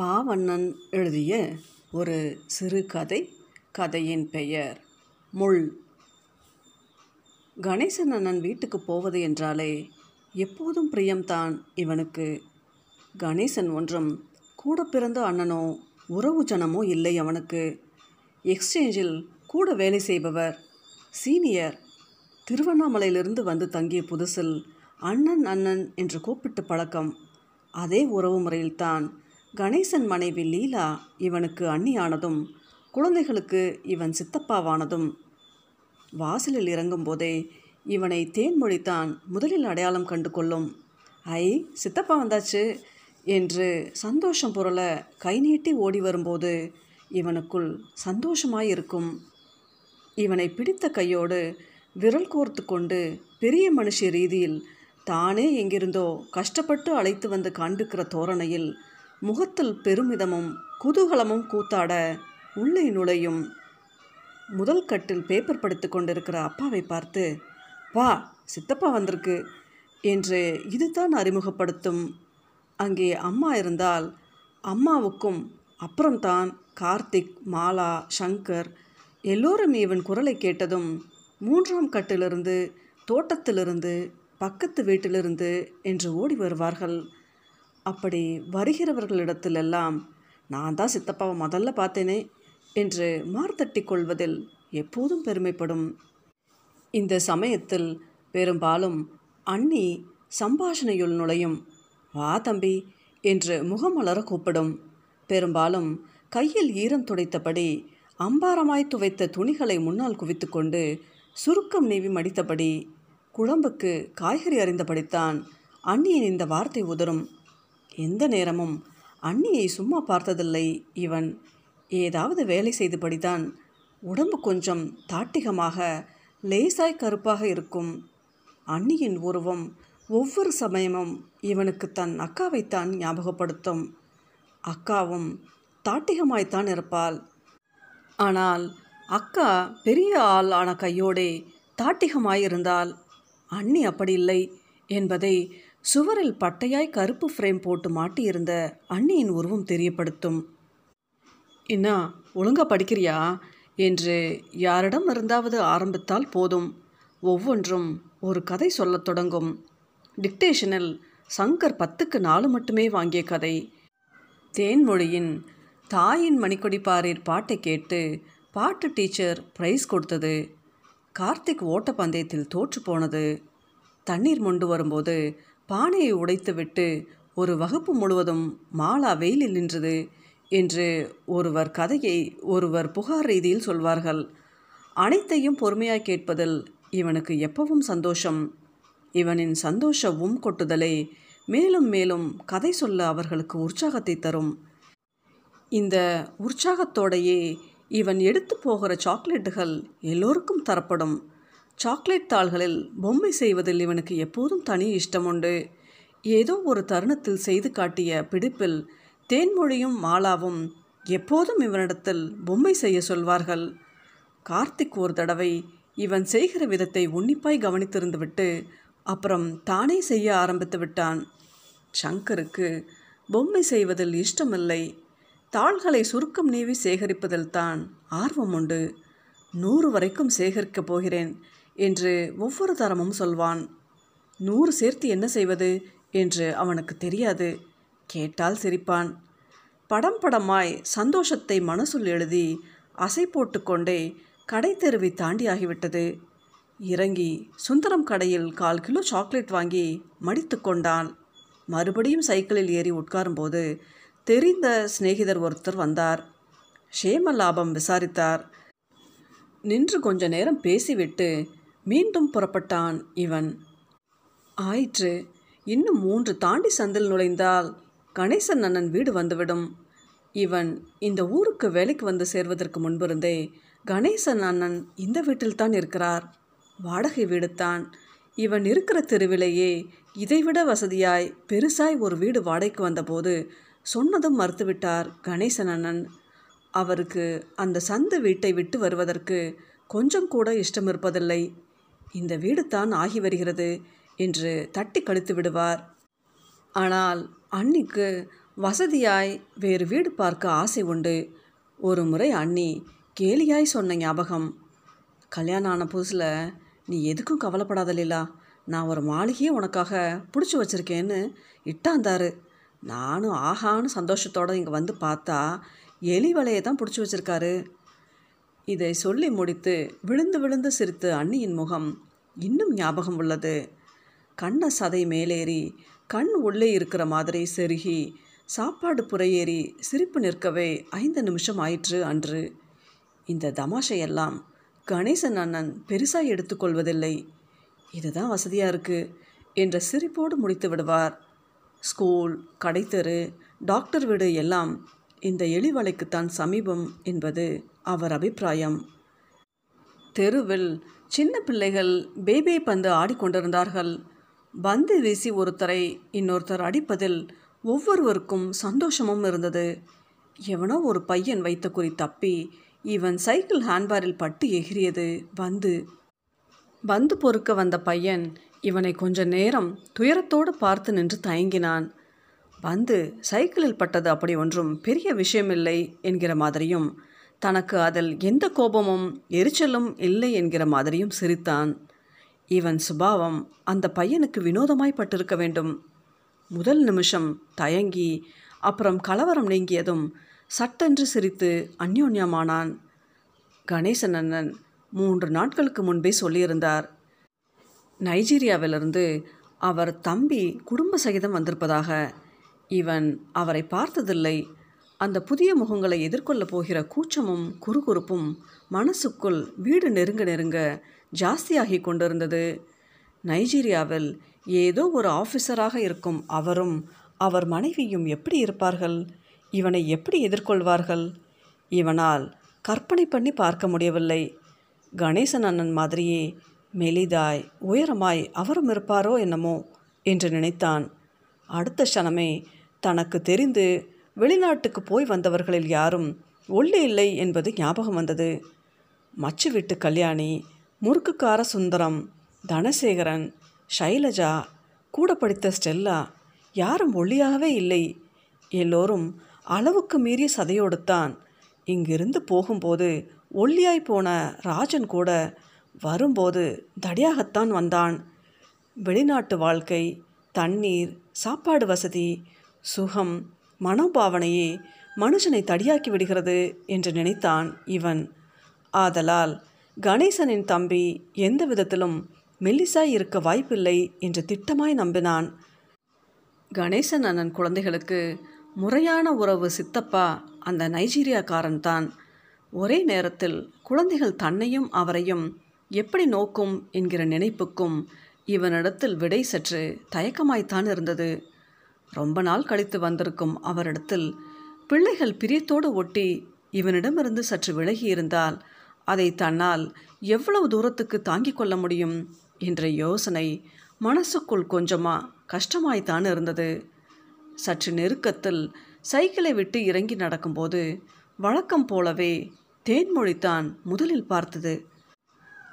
பாவண்ணன் எழுதிய ஒரு சிறுகதை கதையின் பெயர் முள். கணேசன் அண்ணன் வீட்டுக்கு போவது என்றாலே எப்போதும் பிரியம்தான் இவனுக்கு. கணேசன் ஒன்றும் கூட பிறந்த அண்ணனோ உறவு ஜனமோ இல்லை அவனுக்கு. எக்ஸ்சேஞ்சில் கூட வேலை செய்பவர் சீனியர். திருவண்ணாமலையிலிருந்து வந்து தங்கிய புதுசில் அண்ணன் அண்ணன் என்று கூப்பிட்டு பழக்கம் அதே உறவு முறையில்தான் கணேசன் மனைவி லீலா இவனுக்கு அண்ணியானதும் குழந்தைகளுக்கு இவன் சித்தப்பாவானதும். வாசலில் இறங்கும்போதே இவனை தேன்மொழித்தான் முதலில் அடையாளம் கண்டு கொள்ளும் ஐ சித்தப்பா வந்தாச்சு என்று சந்தோஷம் பொருளை கை நீட்டி ஓடி வரும்போது இவனுக்குள் சந்தோஷமாயிருக்கும். இவனை பிடித்த கையோடு விரல் கோர்த்து கொண்டு பெரிய மனுஷ ரீதியில் தானே எங்கிருந்தோ கஷ்டப்பட்டு அழைத்து வந்து காண்பிக்கிற தோரணையில் முகத்தில் பெருமிதமும் குதூகலமும் கூத்தாட உள்ளே நுழையும். முதல் கட்டில் பேப்பர் படித்து கொண்டிருக்கிற அப்பாவை பார்த்து வா சித்தப்பா வந்திருக்கு என்று இதுதான் அறிமுகப்படுத்தும். அங்கே அம்மா இருந்தால் அம்மாவுக்கும் அப்புறம்தான் கார்த்திக் மாலா சங்கர் எல்லோரும் இவன் குரலை கேட்டதும் மூன்றாம் கட்டிலிருந்து தோட்டத்திலிருந்து பக்கத்து வீட்டிலிருந்து என்று ஓடி வருவார்கள். அப்படி வருகிறவர்களிடத்திலெல்லாம் நான் தான் சித்தப்பாவை முதல்ல பார்த்தேனே என்று மார்த்தட்டி கொள்வதில் எப்போதும் பெருமைப்படும். இந்த சமயத்தில் பெரும்பாலும் அண்ணி சம்பாஷணையுள் நுழையும் வா தம்பி என்று முகமலர கூப்பிடும். பெரும்பாலும் கையில் ஈரம் துடைத்தபடி அம்பாரமாய் துவைத்த துணிகளை முன்னால் குவித்துக்கொண்டு சுருக்கம் நீவி மடித்தபடி குழம்புக்கு காய்கறி அறிந்தபடித்தான் அண்ணியின் இந்த வார்த்தை உதரும் எந்த நேரமும் அண்ணியை சும்மா பார்த்ததில்லை. இவன் ஏதாவது வேலை செய்தபடிதான் உடம்பு கொஞ்சம் தாட்டிகமாக லேசாய் கருப்பாக இருக்கும். அண்ணியின் உருவம் ஒவ்வொரு சமயமும் இவனுக்கு தன் அக்காவைத்தான் ஞாபகப்படுத்தும். அக்காவும் தாட்டிகமாய்த்தான் இருப்பாள். ஆனால் அக்கா பெரிய ஆள் ஆன கையோடே தாட்டிகமாயிருந்தால் அண்ணி அப்படி இல்லை என்பதை சுவரில் பட்டையாய் கருப்பு ஃப்ரேம் போட்டு மாட்டியிருந்த அண்ணியின் உருவம் தெரியப்படுத்தும். என்ன ஒழுங்கா படிக்கிறியா? என்று யாரிடம் இருந்தாவது ஆரம்பித்தால் போதும். ஒவ்வொன்றும் ஒரு கதை சொல்லத் தொடங்கும். டிக்டேஷனில் சங்கர் பத்துக்கு நாலு மட்டுமே வாங்கிய கதை. தேன்மொழியின் தாயின் மணிக்கொடிப்பாரீர் பாட்டை கேட்டு பாட்டு டீச்சர் ப்ரைஸ் கொடுத்தது. கார்த்திக் ஓட்டப்பந்தயத்தில் தோற்று போனது. தண்ணீர் மொண்டு வரும்போது பானையை உடைத்துவிட்டு ஒரு வகுப்பு முழுவதும் மாலா வெயிலில் நின்றது என்று ஒருவர் கதையை ஒருவர் புகார் ரீதியில் சொல்வார்கள். அனைத்தையும் பொறுமையாக கேட்பதில் இவனுக்கு எப்பவும் சந்தோஷம். இவனின் சந்தோஷ உம் கொட்டுதலே மேலும் மேலும் கதை சொல்ல அவர்களுக்கு உற்சாகத்தை தரும். இந்த உற்சாகத்தோடையே இவன் எடுத்து போகிற சாக்லேட்டுகள் எல்லோருக்கும் தரப்படும். சாக்லேட் தாள்களில் பொம்மை செய்வதில் இவனுக்கு எப்போதும் தனி இஷ்டம் உண்டு. ஏதோ ஒரு தருணத்தில் செய்து காட்டிய பிடிப்பில் தேன்மொழியும் மாலாவும் எப்போதும் இவனிடத்தில் பொம்மை செய்ய சொல்வார்கள். கார்த்திக் ஒரு தடவை இவன் செய்கிற விதத்தை உன்னிப்பாய் கவனித்திருந்துவிட்டு அப்புறம் தானே செய்ய ஆரம்பித்து விட்டான். சங்கருக்கு பொம்மை செய்வதில் இஷ்டமில்லை. தாள்களை சுருக்கம் நீவி சேகரிப்பதில் தான் ஆர்வம் உண்டு. நூறு வரைக்கும் சேகரிக்கப் போகிறேன். என்று ஒவ்வொரு தரமும் சொல்வான். நூறு சேர்த்து என்ன செய்வது என்று அவனுக்கு தெரியாது. கேட்டால் சிரிப்பான். படம் படமாய் சந்தோஷத்தை மனசுள் எழுதி அசை போட்டுக்கொண்டே கடை தெருவை தாண்டியாகிவிட்டது இறங்கி சுந்தரம் கடையில் கால் கிலோ சாக்லேட் வாங்கி மடித்து கொண்டான். மறுபடியும் சைக்கிளில் ஏறி உட்காரும்போது தெரிந்த சிநேகிதர் ஒருத்தர் வந்தார். ஷேம லாபம் விசாரித்தார். நின்று கொஞ்ச நேரம் பேசிவிட்டு மீண்டும் புறப்பட்டான் இவன். ஆயிற்று இன்னும் மூன்று தாண்டி சந்தில் நுழைந்தால் கணேசன் அண்ணன் வீடு வந்துவிடும். இவன் இந்த ஊருக்கு வேலைக்கு வந்து சேர்வதற்கு முன்பிருந்தே கணேசன் அண்ணன் இந்த வீட்டில்தான் இருக்கிறார். வாடகை வீடுத்தான் இவன் இருக்கிற தெருவிலேயே இதைவிட வசதியாய் பெருசாய் ஒரு வீடு வாடகைக்கு வந்தபோது சொன்னதும் மறுத்துவிட்டார் கணேசன் அண்ணன். அவருக்கு அந்த சந்து வீட்டை விட்டு வருவதற்கு கொஞ்சம் கூட இஷ்டம் இருப்பதில்லை இந்த வீடு தான் ஆகி வருகிறது என்று தட்டி கழித்து விடுவார். ஆனால் அன்னிக்கு வசதியாய் வேறு வீடு பார்க்க ஆசை உண்டு. ஒரு முறை அண்ணி கேலியாய் சொன்ன ஞாபகம் கல்யாணம் ஆன புதுசில் நீ எதுக்கும் கவலைப்படாத லீலா. நான் ஒரு மாளிகையை உனக்காக பிடிச்சி வச்சுருக்கேன்னு இட்டாந்தாரு. நானும் ஆஹான்னு சந்தோஷத்தோடு இங்கே வந்து பார்த்தா எலி வலையை தான் பிடிச்சி வச்சுருக்காரு. இதை சொல்லி முடித்து விழுந்து விழுந்து சிரித்த அண்ணியின் முகம் இன்னும் ஞாபகம் உள்ளது. கண்ண சதை மேலேறி கண் உள்ளே இருக்கிற மாதிரி செருகி சாப்பாடு புறையேறி சிரிப்பு நிற்கவே ஐந்து நிமிஷம் ஆயிற்று அன்று. இந்த தமாஷையெல்லாம் கணேசன் அண்ணன் பெருசாக எடுத்துக்கொள்வதில்லை இதுதான் வசதியாக இருக்குது என்ற சிரிப்போடு முடித்து விடுவார். ஸ்கூல் கடைத்தெரு டாக்டர் வீடு எல்லாம் இந்த எளிவலைக்குத்தான் சமீபம் என்பது அவர் அபிப்பிராயம். தெருவில் சின்ன பிள்ளைகள் பேபி பந்து ஆடிக்கொண்டிருந்தார்கள். பந்து வீசி ஒருத்தரை இன்னொருத்தர் அடிப்பதில் ஒவ்வொருவருக்கும் சந்தோஷமும் இருந்தது. எவனோ ஒரு பையன் வைத்த குறி தப்பி இவன் சைக்கிள் ஹேண்ட்பாரில் பட்டு எகிரியது. பந்து. பந்து பொறுக்க வந்த பையன் இவனை கொஞ்ச நேரம் துயரத்தோடு பார்த்து நின்று தயங்கினான். பந்து சைக்கிளில் பட்டது அப்படி ஒன்றும் பெரிய விஷயமில்லை என்கிற மாதிரியும் தனக்கு அதில் எந்த கோபமும் எரிச்சலும் இல்லை என்கிற மாதிரியும் சிரித்தான். இவன் சுபாவம் அந்த பையனுக்கு வினோதமாய் பட்டிருக்க வேண்டும். முதல் நிமிஷம் தயங்கி அப்புறம் கலவரம் நீங்கியதும் சட்டென்று சிரித்து அந்யோன்யமானான். கணேசன் அண்ணன் மூன்று நாட்களுக்கு முன்பே சொல்லியிருந்தார். நைஜீரியாவிலிருந்து அவர் தம்பி குடும்ப சகிதம் வந்திருப்பதாக. இவன் அவரை பார்த்ததில்லை. அந்த புதிய முகங்களை எதிர்கொள்ளப் போகிற கூச்சமும் குறுகுறுப்பும் மனசுக்குள் வீடு நெருங்க நெருங்க ஜாஸ்தியாகி கொண்டிருந்தது. நைஜீரியாவில் ஏதோ ஒரு ஆஃபீஸராக இருக்கும் அவரும் அவர் மனைவியும் எப்படி இருப்பார்கள்? இவனை எப்படி எதிர்கொள்வார்கள்? இவனால் கற்பனை பண்ணி பார்க்க முடியவில்லை. கணேசன் அண்ணன் மாதிரியே மெலிதாய் உயரமாய் அவரும் இருப்பாரோ என்னமோ என்று நினைத்தான். அடுத்த க்ஷணமே தனக்கு தெரிந்து வெளிநாட்டுக்கு போய் வந்தவர்களில் யாரும் ஒல்லி இல்லை என்பது ஞாபகம் வந்தது. மச்சு வீட்டு கல்யாணி முறுக்குக்கார சுந்தரம் தனசேகரன் ஷைலஜா கூட படித்த ஸ்டெல்லா யாரும் ஒல்லியாகவே இல்லை எல்லோரும் அளவுக்கு மீறிய சதையோடுத்தான் இங்கிருந்து போகும்போது ஒல்லியாய் போன ராஜன் கூட வரும்போது தடியாகத்தான் வந்தான். வெளிநாட்டு வாழ்க்கை தண்ணீர் சாப்பாடு வசதி சுகம் மனோபாவனையே மனுஷனை தடியாக்கி விடுகிறது என்று நினைத்தான் இவன். ஆதலால் கணேசனின் தம்பி எந்த விதத்திலும் மெல்லிசாய் இருக்க வாய்ப்பில்லை என்று திட்டமாய் நம்பினான். கணேசன் அண்ணன் குழந்தைகளுக்கு முறையான உறவு சித்தப்பா அந்த நைஜீரியாக்காரன் தான். ஒரே நேரத்தில் குழந்தைகள் தன்னையும் அவரையும் எப்படி நோக்கும் என்கிற நினைப்புக்கும் இவனிடத்தில் விடை சற்று தயக்கமாய்த்தான் இருந்தது. ரொம்ப நாள் கழித்து வந்திருக்கும் அவரிடத்தில் பிள்ளைகள் பிரியத்தோடு ஒட்டி இவனிடமிருந்து சற்று விலகி இருந்தால் அதை தன்னால் எவ்வளவு தூரத்துக்கு தாங்கிக் கொள்ள முடியும் என்ற யோசனை மனசுக்குள் கொஞ்சமா கஷ்டமாய்த்தான் இருந்தது. சற்று நெருக்கத்தில் சைக்கிளை விட்டு இறங்கி நடக்கும்போது வழக்கம் போலவே தேன்மொழித்தான் முதலில் பார்த்தது.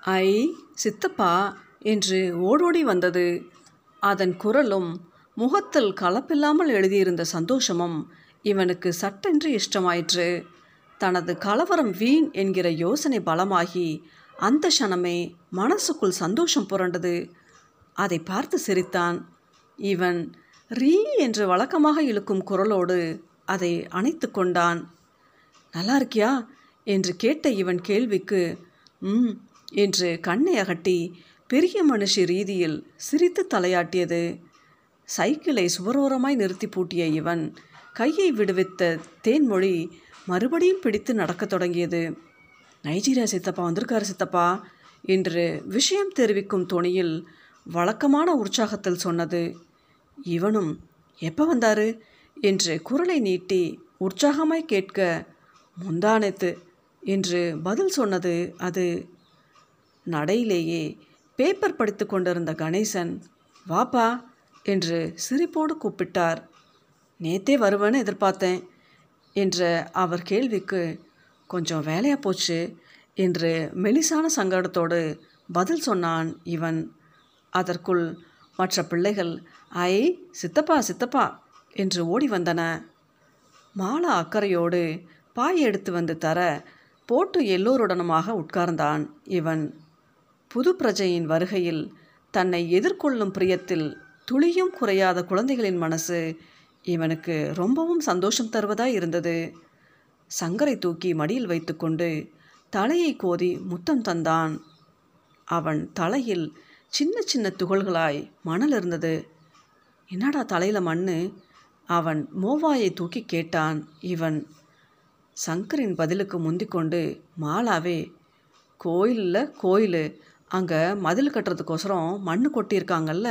ஐ சித்தப்பா என்று ஓடோடி வந்தது. அதன் குரலும் முகத்தில் கலப்பில்லாமல் எழுதியிருந்த சந்தோஷமும் இவனுக்கு சட்டென்று இஷ்டமாயிற்று. தனது கலவரம் வீண் என்கிற யோசனை பலமாகி அந்த க்ஷணமே மனசுக்குள் சந்தோஷம் புரண்டது. அதை பார்த்து சிரித்தான். இவன் ரீ என்று வழக்கமாக இழுக்கும் குரலோடு அதை அணைத்து கொண்டான். நல்லா இருக்கியா? என்று கேட்ட இவன் கேள்விக்கு ம் என்று கண்ணை அகட்டி பெரிய மனுஷி ரீதியில் சிரித்து தலையாட்டியது. சைக்கிளை சுவரோரமாய் நிறுத்தி பூட்டிய இவன் கையை விடுவித்த தேன்மொழி மறுபடியும் பிடித்து நடக்கத் தொடங்கியது. நைஜீரியா சித்தப்பா வந்திருக்காரு சித்தப்பா என்று விஷயம் தெரிவிக்கும் துணியில் வழக்கமான உற்சாகத்தில் சொன்னது. இவனும் எப்போ வந்தாரு? என்று குரலை நீட்டி உற்சாகமாய் கேட்க முந்தானத்து என்று பதில் சொன்னது அது. நடையிலேயே பேப்பர் படித்து கொண்டிருந்த கணேசன் வாப்பா என்று சிரிப்போடு கூப்பிட்டார். நேத்தே வருவேன்னு எதிர்பார்த்தேன் என்ற அவர் கேள்விக்கு கொஞ்சம் வேலையாக போச்சு என்று மெலிசான சங்கடத்தோடு பதில் சொன்னான் இவன். அதற்குள் மற்ற பிள்ளைகள் ஐ சித்தப்பா சித்தப்பா என்று ஓடி வந்தன. மாலா அக்கறையோடு பாய் எடுத்து வந்து தர போட்டு எல்லோருடனுமாக உட்கார்ந்தான் இவன். புது பிரஜையின் வருகையில் தன்னை எதிர்கொள்ளும் பிரியத்தில் துளியும் குறையாத குழந்தைகளின் மனசு இவனுக்கு ரொம்பவும் சந்தோஷம் தருவதாய் இருந்தது. சங்கரை தூக்கி மடியில் வைத்துக்கொண்டு தலையை கோதி முத்தம் தந்தான். அவன் தலையில் சின்ன சின்ன துகள்களாய் மணல் இருந்தது. என்னடா தலையில் மண்ணு? அவன் மோவாயை தூக்கி கேட்டான். இவன் சங்கரின் பதிலுக்கு முந்திக்கொண்டு மாலாவே கோயிலில் கோயில். அங்கே மதில் கட்டுறதுக்கோசரம் மண் கொட்டியிருக்காங்கல்ல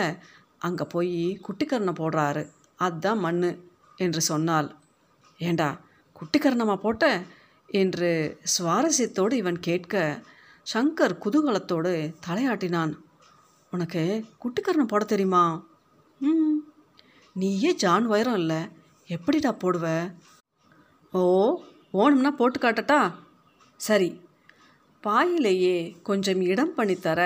அங்கே போய் குட்டிக்கரணை போடுறாரு. அதுதான் மண் என்று சொன்னாள். ஏண்டா குட்டிக்கரணமாக போட்ட? என்று சுவாரஸ்யத்தோடு இவன் கேட்க சங்கர் குதூகலத்தோடு தலையாட்டினான். உனக்கு குட்டிக்கரணம் போட தெரியுமா? ம். நீயே ஜான் உயரம் இல்லை. எப்படிடா போடுவ? ஓ ஓணும்னா போட்டு காட்டட்டா? சரி. பாயிலேயே கொஞ்சம் இடம் பண்ணித்தர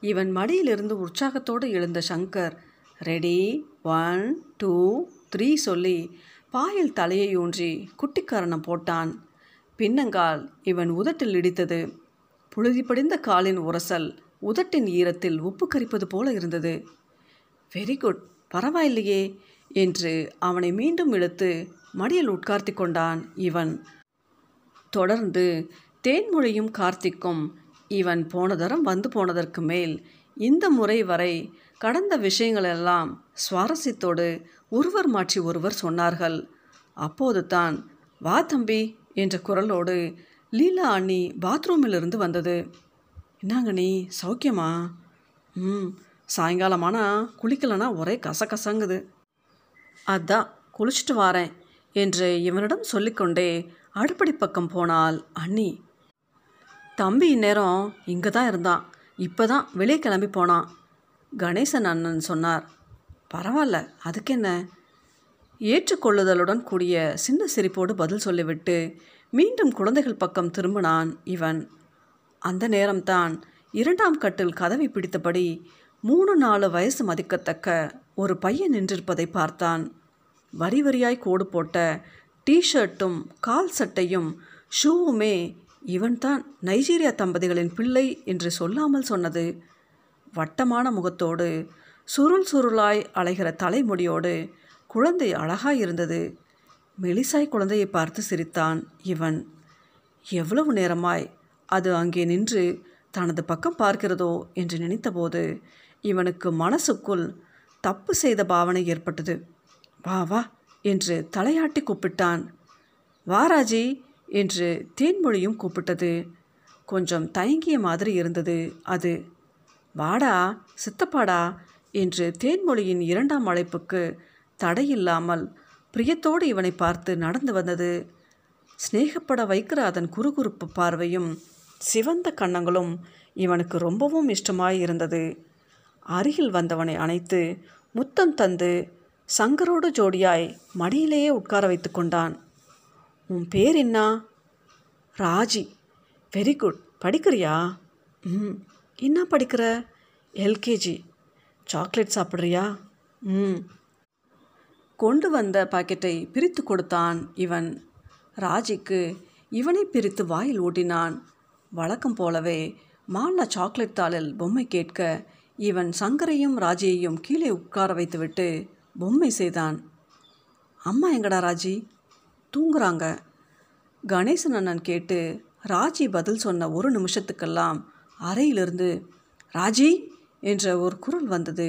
இவன் மடியிலிருந்து உற்சாகத்தோடு எழுந்த Shankar ready? One two three சொல்லி பாயில் தலையை ஊன்றி குட்டிக்காரணம் போட்டான். பின்னங்கால் இவன் உதட்டில் இடித்தது. புழுதி படிந்த காலின் உரசல் உதட்டின் ஈரத்தில் உப்பு கரிப்பது போல இருந்தது. Very good. பரவாயில்லையே என்று அவனை மீண்டும் இழுத்து மடியில் உட்கார்த்தி கொண்டான் இவன். தொடர்ந்து தேன்மொழியும் கார்த்திக்கும் இவன் போன தரம் வந்து போனதற்கு மேல் இந்த முறை வரை கடந்த விஷயங்களெல்லாம் சுவாரஸ்யத்தோடு ஒருவர் மாற்றி ஒருவர் சொன்னார்கள். அப்போது தான் வா தம்பி என்ற குரலோடு லீலா அண்ணி பாத்ரூமிலிருந்து வந்தது. என்னங்க நீ சௌக்கியமா? ம் சாயங்காலமானா குளிக்கலனா ஒரே கசகசங்குது. அதான் குளிச்சுட்டு வாரேன் என்று இவனிடம் சொல்லிக்கொண்டே அடுப்படி பக்கம் போனால் அண்ணி. தம்பி இந்நேரம் இங்கே தான் இருந்தான். இப்போ தான் வெளியே கிளம்பி போனான். கணேசன் அண்ணன் சொன்னார் பரவாயில்ல அதுக்கென்ன? ஏற்றுக்கொள்ளுதலுடன் கூடிய சின்ன சிரிப்போடு பதில் சொல்லிவிட்டு மீண்டும் குழந்தைகள் பக்கம் திரும்பினான் இவன். அந்த நேரம்தான் இரண்டாம் கட்டில் கதவை பிடித்தபடி மூணு நாலு வயசு மதிக்கத்தக்க ஒரு பையன் நின்றிருப்பதை பார்த்தான். வரி வரியாய் கோடு போட்ட டீஷர்ட்டும் கால் சட்டையும் ஷூவுமே இவன்தான் நைஜீரியா தம்பதிகளின் பிள்ளை என்று சொல்லாமல் சொன்னது. வட்டமான முகத்தோடு சுருள் சுருளாய் அலைகிற தலைமுடியோடு குழந்தை அழகாய் இருந்தது. மெலிசாய் குழந்தையை பார்த்து சிரித்தான் இவன். எவ்வளவு நேரமாய் அது அங்கே நின்று தனது பக்கம் பார்க்கிறதோ? என்று நினைத்தபோது இவனுக்கு மனசுக்குள் தப்பு செய்த பாவனை ஏற்பட்டது. வா வா என்று தலையாட்டி கூப்பிட்டான். வாராஜி என்று தேன்மொழியும் கூப்பிட்டது. கொஞ்சம் தயங்கிய மாதிரி இருந்தது அது. வாடா சித்தப்பாடா என்று தேன்மொழியின் இரண்டாம் அழைப்புக்கு தடையில்லாமல் பிரியத்தோடு இவனை பார்த்து நடந்து வந்தது. சிநேகப்பட வைக்கிற அதன் குறுகுறுப்பு பார்வையும் சிவந்த கன்னங்களும் இவனுக்கு ரொம்பவும் இஷ்டமாய் இருந்தது அருகில் வந்தவனை அணைத்து முத்தம் தந்து சங்கரோடு ஜோடியாய் மடியிலேயே உட்கார வைத்து கொண்டான். உன் பேர் என்ன? ராஜி. Very good. படிக்கிறியா? ம். என்ன படிக்கிற? எல்கேஜி. சாக்லேட் சாப்பிட்றியா? ம். கொண்டு வந்த பாக்கெட்டை பிரித்து கொடுத்தான் இவன். ராஜிக்கு இவனை பிரித்து வாயில் ஓட்டினான் வழக்கம் போலவே மாலா சாக்லேட் தாளில் பொம்மை கேட்க இவன் சங்கரையும் ராஜியையும் கீழே உட்கார வைத்துவிட்டு பொம்மை செய்தான். அம்மா எங்கடா ராஜி? தூங்குறாங்க. கணேசன் அண்ணன் கேட்டு ராஜி பதில் சொன்ன ஒரு நிமிஷத்துக்கெல்லாம் அறையிலிருந்து ராஜி என்ற ஒரு குரல் வந்தது.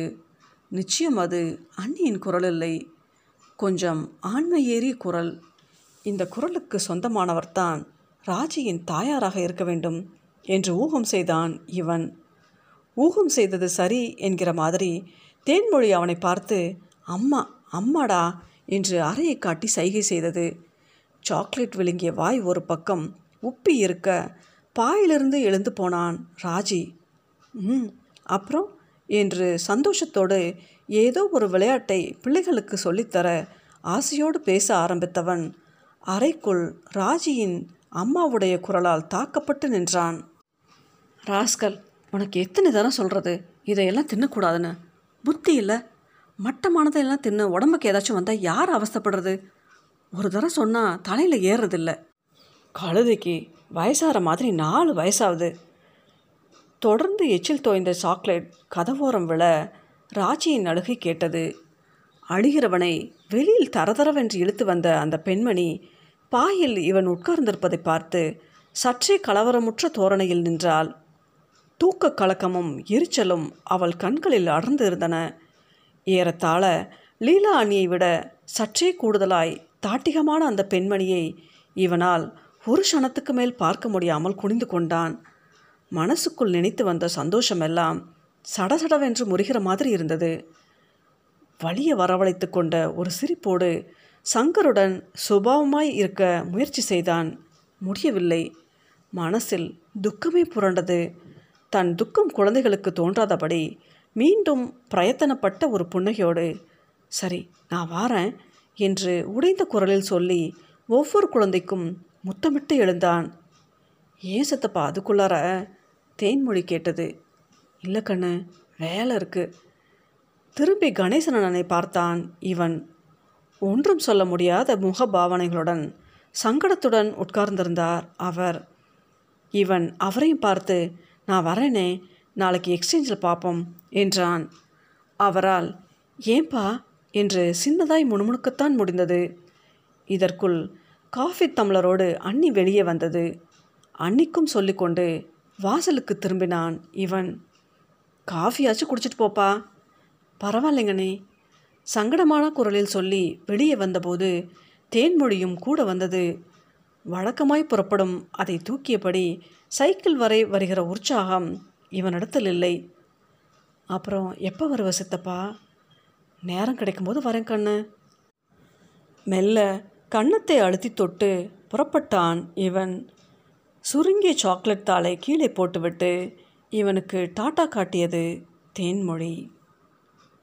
நிச்சயம் அது அண்ணியின் குரல் இல்லை. கொஞ்சம் ஆண்மை ஏறிய குரல். இந்த குரலுக்கு சொந்தமானவர்தான் ராஜியின் தாயாராக இருக்க வேண்டும் என்று ஊகம் செய்தான் இவன். ஊகம் செய்தது சரி என்கிற மாதிரி தேன்மொழி அவனை பார்த்து அம்மா அம்மாடா என்று அறையை காட்டி சைகை செய்தது. சாக்லேட் விழுங்கிய வாய் ஒரு பக்கம் உப்பி இருக்க பாயிலிருந்து எழுந்து போனான் ராஜி. ம் அப்புறம்? என்று சந்தோஷத்தோடு ஏதோ ஒரு விளையாட்டை பிள்ளைகளுக்கு சொல்லித்தர ஆசையோடு பேச ஆரம்பித்தவன். அறைக்குள் ராஜியின் அம்மாவுடைய குரலால் தாக்கப்பட்டு நின்றான். ராஸ்கல் உனக்கு எத்தனை தரம் சொல்கிறது இதையெல்லாம் தின்னக்கூடாதுன்னு. புத்தி இல்லை. மட்டமானதையெல்லாம் தின்னு உடம்புக்கு ஏதாச்சும் வந்தால் யார் அவஸ்தைப்படுறது? ஒரு தடவை சொன்னால் தலையில் ஏறுறதில்ல. கழுதைக்கு வயசாகிற மாதிரி நாலு வயசாகுது. தொடர்ந்து எச்சில் தோய்ந்த சாக்லேட் கதவோரம் விழ ராஜியின் அழுகை கேட்டது. அழுகிறவனை வெளியில் தரதரவென்று இழுத்து வந்த அந்த பெண்மணி பாயில் இவன் உட்கார்ந்திருப்பதை பார்த்து சற்றே கலவரமுற்ற தோரணையில் நின்றாள். தூக்க கலக்கமும் எரிச்சலும் அவள் கண்களில் அடர்ந்து இருந்தன. ஏறத்தாழ லீலா அணியை விட சற்றே கூடுதலாய் தாட்டிகமான அந்த பெண்மணியை இவனால் ஒரு க்ஷணத்துக்கு மேல் பார்க்க முடியாமல் குனிந்து கொண்டான். மனசுக்குள் நினைத்து வந்த சந்தோஷமெல்லாம் சடசடவென்று முறிகிற மாதிரி இருந்தது. வழியை வரவழைத்து கொண்ட ஒரு சிரிப்போடு சங்கருடன் சுபாவமாய் இருக்க முயற்சி செய்தான். முடியவில்லை. மனசில் துக்கமே புரண்டது. தன் துக்கம் குழந்தைகளுக்கு தோன்றாதபடி மீண்டும் பிரயத்தனப்பட்ட ஒரு புன்னகையோடு சரி நான் வாரேன் என்று உடைந்த குரலில் சொல்லி ஒவ்வொரு குழந்தைக்கும் முத்தமிட்டு எழுந்தான். ஏன் சத்தப்பா அதுக்குள்ளார தேன்மொழி கேட்டது. இல்லை கண்ணு வேலை இருக்கு. திரும்பி கணேசன் அண்ணனை பார்த்தான் இவன். ஒன்றும் சொல்ல முடியாத முக பாவனைகளுடன் சங்கடத்துடன் உட்கார்ந்திருந்தார் அவர். இவன் அவரையும் பார்த்து நான் வரேனே நாளைக்கு எக்ஸ்சேஞ்சில் பார்ப்போம் என்றான். அவரால் ஏன்பா? என்று சின்னதாய் முணுமுணுக்கத்தான் முடிந்தது. இதற்குள் காஃபி தம்ளரோடு அண்ணி வெளியே வந்தது. அன்னிக்கும் சொல்லிக்கொண்டு வாசலுக்கு திரும்பினான் இவன். காஃபியாச்சும் குடிச்சிட்டு போப்பா. பரவாயில்லைங்கண்ணே. சங்கடமான குரலில் சொல்லி வெளியே வந்தபோது தேன்மொழியும் கூட வந்தது. வழக்கமாய் புறப்படும். அதை தூக்கியபடி சைக்கிள் வரை வருகிற உற்சாகம் இவனிடத்தில் இல்லை. அப்புறம் எப்போ வருவ சித்தப்பா? நேரம் கிடைக்கும்போது வரேன் கண்ணு. மெல்ல கன்னத்தை அழுத்தி தொட்டு புறப்பட்டான் இவன். சுருங்கிய சாக்லேட் தாளை கீழே போட்டுவிட்டு இவனுக்கு டாட்டா காட்டியது தேன்மொழி.